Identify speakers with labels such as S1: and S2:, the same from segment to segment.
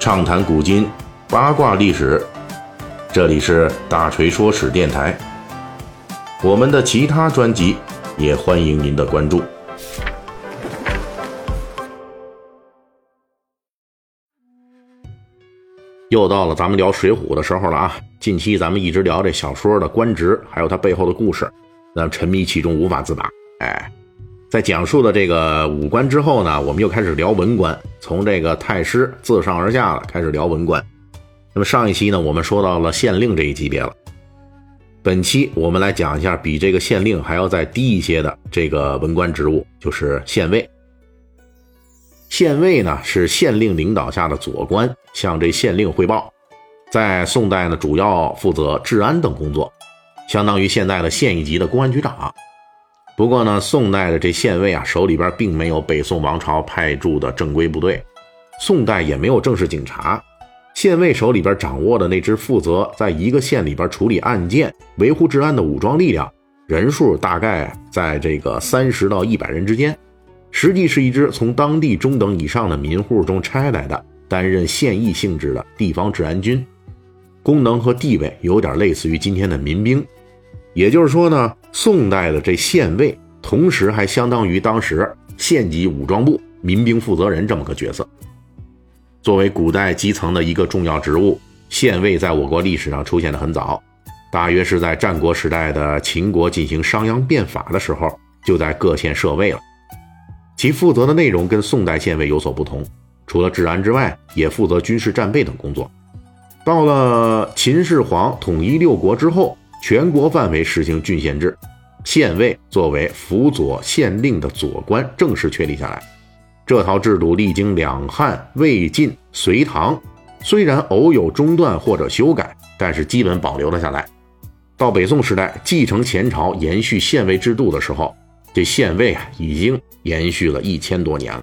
S1: 畅谈古今，八卦历史。这里是大锤说史电台。我们的其他专辑也欢迎您的关注。又到了咱们聊《水浒》的时候了啊！近期咱们一直聊这小说的官职，还有它背后的故事，那沉迷其中无法自拔。哎。在讲述了这个武官之后呢，我们又开始聊文官，从这个太师自上而下了开始聊文官。那么上一期呢，我们说到了县令这一级别了。本期我们来讲一下比这个县令还要再低一些的这个文官职务，就是县尉。县尉呢是县令领导下的左官，向这县令汇报。在宋代呢，主要负责治安等工作，相当于现在的县一级的公安局长。不过呢，宋代的这县尉啊，手里边并没有北宋王朝派驻的正规部队，宋代也没有正式警察，县尉手里边掌握的那支负责在一个县里边处理案件、维护治安的武装力量，人数大概在这个三十到一百人之间，实际是一支从当地中等以上的民户中拆来的，担任县役性质的地方治安军，功能和地位有点类似于今天的民兵。也就是说呢，宋代的这县尉，同时还相当于当时县级武装部民兵负责人这么个角色。作为古代基层的一个重要职务，县尉在我国历史上出现的很早，大约是在战国时代的秦国进行商鞅变法的时候，就在各县设尉了。其负责的内容跟宋代县尉有所不同，除了治安之外，也负责军事战备等工作。到了秦始皇统一六国之后。全国范围实行郡县制，县尉作为辅佐县令的左官正式确立下来。这套制度历经两汉、魏晋、隋唐，虽然偶有中断或者修改，但是基本保留了下来。到北宋时代继承前朝延续县尉制度的时候，这县尉啊已经延续了一千多年了。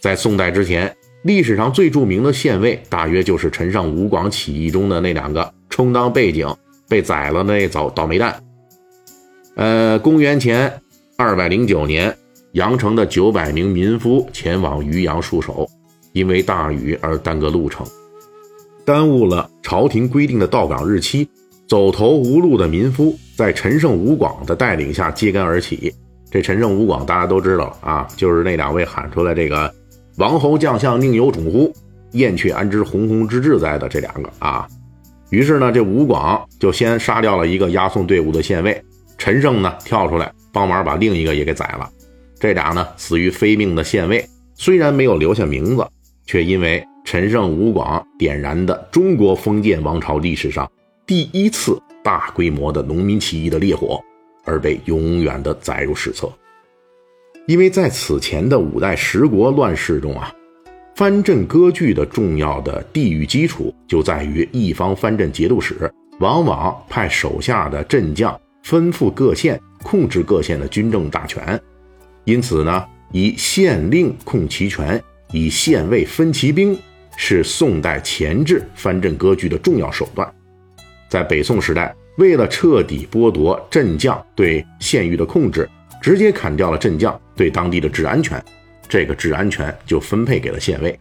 S1: 在宋代之前，历史上最著名的县尉大约就是陈胜吴广起义中的那两个充当背景。被宰了那早倒霉蛋。呃，公元前二百零九年，阳城的九百名民夫前往渔阳戍守，因为大雨而耽搁路程，耽误了朝廷规定的到岗日期。走投无路的民夫在陈胜吴广的带领下揭竿而起。这陈胜吴广大家都知道啊，就是那两位喊出来这个“王侯将相宁有种乎？燕雀安知鸿鹄之志在”的这两个啊。于是呢，这吴广就先杀掉了一个押送队伍的县尉，陈胜呢跳出来帮忙把另一个也给宰了。这俩呢死于非命的县尉，虽然没有留下名字，却因为陈胜、吴广点燃的中国封建王朝历史上第一次大规模的农民起义的烈火，而被永远的载入史册。因为在此前的五代十国乱世中啊。藩镇割据的重要的地域基础就在于一方藩镇节度使往往派手下的镇将分赴各县，控制各县的军政大权。因此呢，以县令控其权，以县尉分其兵，是宋代前置藩镇割据的重要手段。在北宋时代，为了彻底剥夺镇将对县域的控制，直接砍掉了镇将对当地的治安权。这个治安权就分配给了县尉。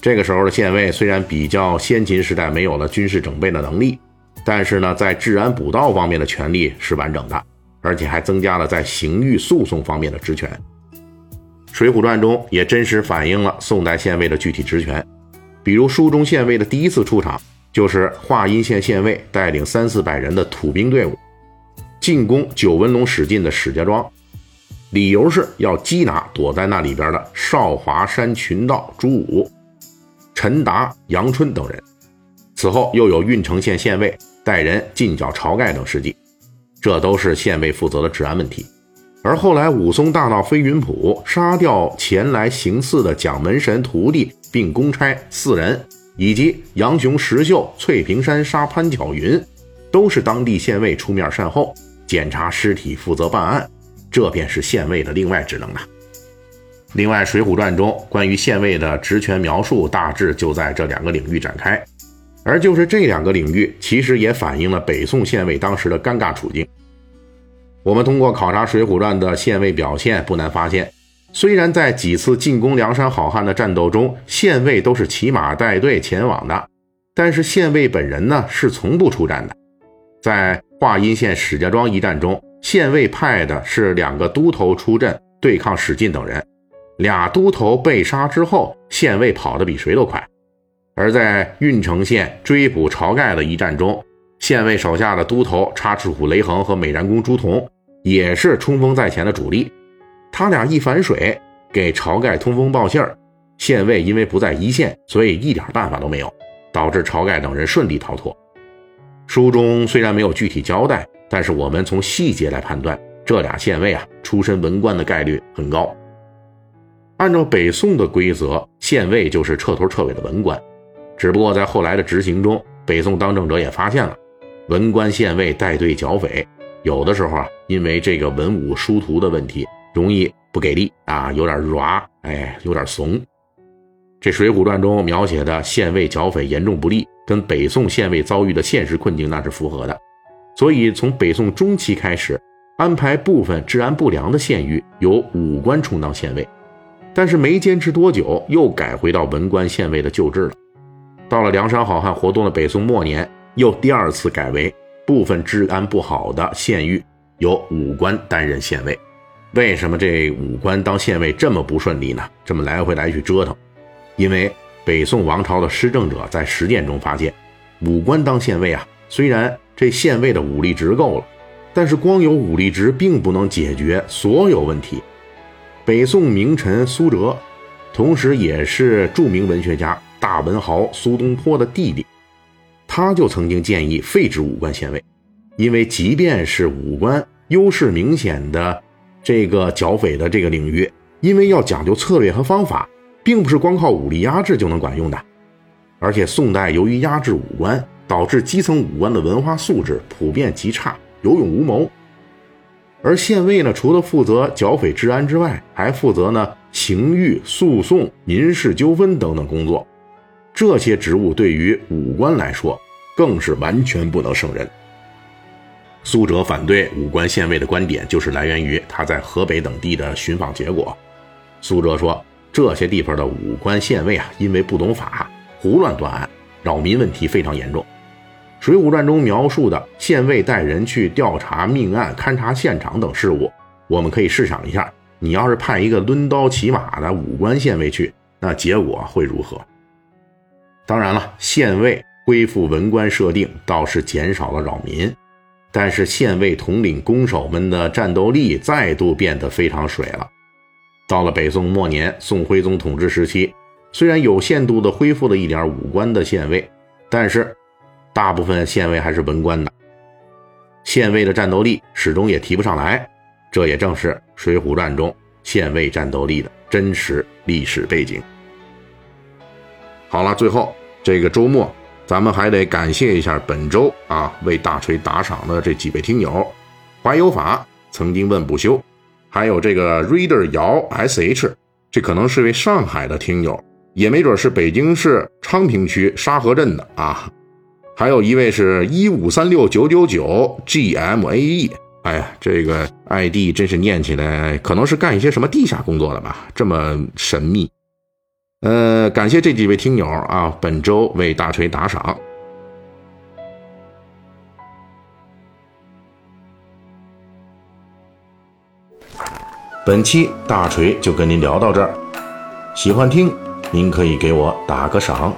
S1: 这个时候的县尉虽然比较先秦时代没有了军事整备的能力，但是呢，在治安补道方面的权力是完整的，而且还增加了在刑狱诉讼方面的职权。《水浒传》中也真实反映了宋代县尉的具体职权，比如书中县尉的第一次出场，就是华阴县县尉带领三四百人的土兵队伍进攻九纹龙史进的史家庄。理由是要缉拿躲在那里边的少华山群盗朱武、陈达、杨春等人。此后又有郓城县县尉带人进剿晁盖等事迹，这都是县尉负责的治安问题。而后来武松大闹飞云浦，杀掉前来行刺的蒋门神徒弟并公差四人，以及杨雄、石秀、翠屏山杀潘巧云，都是当地县尉出面善后，检查尸体，负责办案。这便是县尉的另外职能了。另外，《水浒传》中关于县尉的职权描述，大致就在这两个领域展开。而就是这两个领域，其实也反映了北宋县尉当时的尴尬处境。我们通过考察《水浒传》的县尉表现，不难发现，虽然在几次进攻梁山好汉的战斗中，县尉都是骑马带队前往的，但是县尉本人呢是从不出战的。在华阴县史家庄一战中，县尉派的是两个都头出阵对抗史进等人，俩都头被杀之后，县尉跑得比谁都快。而在郓城县追捕晁盖的一战中，县尉手下的都头插翅虎雷横和美髯公朱仝也是冲锋在前的主力。他俩一反水，给晁盖通风报信儿。县尉因为不在一线，所以一点办法都没有，导致晁盖等人顺利逃脱。书中虽然没有具体交代，但是我们从细节来判断，这俩县尉啊，出身文官的概率很高。按照北宋的规则，县尉就是彻头彻尾的文官。只不过在后来的执行中，北宋当政者也发现了，文官县尉带队剿匪，有的时候啊，因为这个文武殊途的问题，容易不给力啊，有点软，哎，有点怂。这《水浒传》中描写的县尉剿匪严重不利，跟北宋县尉遭遇的现实困境那是符合的。所以从北宋中期开始，安排部分治安不良的县狱由武官充当县尉，但是没坚持多久，又改回到文官县尉的旧制了。到了梁山好汉活动的北宋末年，又第二次改为部分治安不好的县狱由武官担任县尉。为什么这武官当县尉这么不顺利呢？这么来回来去折腾？因为北宋王朝的施政者在实践中发现，武官当县尉啊，虽然这县尉的武力值够了，但是光有武力值并不能解决所有问题。北宋名臣苏辙，同时也是著名文学家。大文豪苏东坡的弟弟，他就曾经建议废止武官县尉，因为即便是武官优势明显的这个剿匪的这个领域，因为要讲究策略和方法，并不是光靠武力压制就能管用的。而且宋代由于压制武官，导致基层武官的文化素质普遍极差，有勇无谋。而县尉呢，除了负责剿匪治安之外，还负责呢刑狱诉讼、民事纠纷等等工作。这些职务对于武官来说，更是完全不能胜任。苏辙反对武官县尉的观点，就是来源于他在河北等地的寻访结果。苏辙说，这些地方的武官县尉啊，因为不懂法，胡乱断案，扰民问题非常严重。《水浒传》中描述的县尉带人去调查命案、勘察现场等事务，我们可以试想一下，你要是派一个抡刀骑马的武官县尉去，那结果会如何？当然了，县尉恢复文官设定倒是减少了扰民，但是县尉统领攻守们的战斗力再度变得非常水了。到了北宋末年，宋徽宗统治时期，虽然有限度的恢复了一点武官的县尉，但是大部分县尉还是文官的，县尉的战斗力始终也提不上来。这也正是《水浒传》中县尉战斗力的真实历史背景。好了，最后这个周末，咱们还得感谢一下本周啊为大锤打赏的这几位听友：怀有法曾经问不休，还有这个 Reader 姚 sh，这可能是位上海的听友，也没准是北京市昌平区沙河镇的啊。还有一位是一五三六九九九 gmae，哎呀，这个 ID 真是念起来可能是干一些什么地下工作的吧，这么神秘。呃，感谢这几位听友啊，本周为大锤打赏。本期大锤就跟您聊到这儿，喜欢听您可以给我打个赏。